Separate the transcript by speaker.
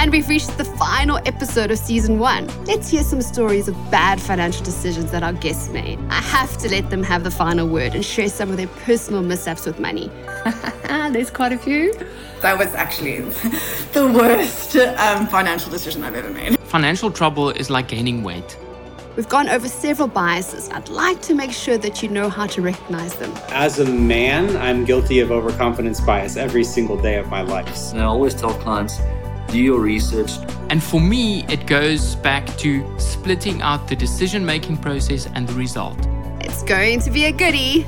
Speaker 1: And we've reached the final episode of season one. Let's hear some stories of bad financial decisions that our guests made. I have to let them have the final word and share some of their personal mishaps with money. There's quite a few.
Speaker 2: That was actually the worst um, financial decision I've ever made.
Speaker 3: Financial trouble is like gaining weight.
Speaker 1: We've gone over several biases. I'd like to make sure that you know how to recognize them.
Speaker 4: As a man, I'm guilty of overconfidence bias every single day of my life.
Speaker 5: And I always tell clients, do your research.
Speaker 3: And for me, it goes back to splitting out the decision making process and the result.
Speaker 1: It's going to be a goodie.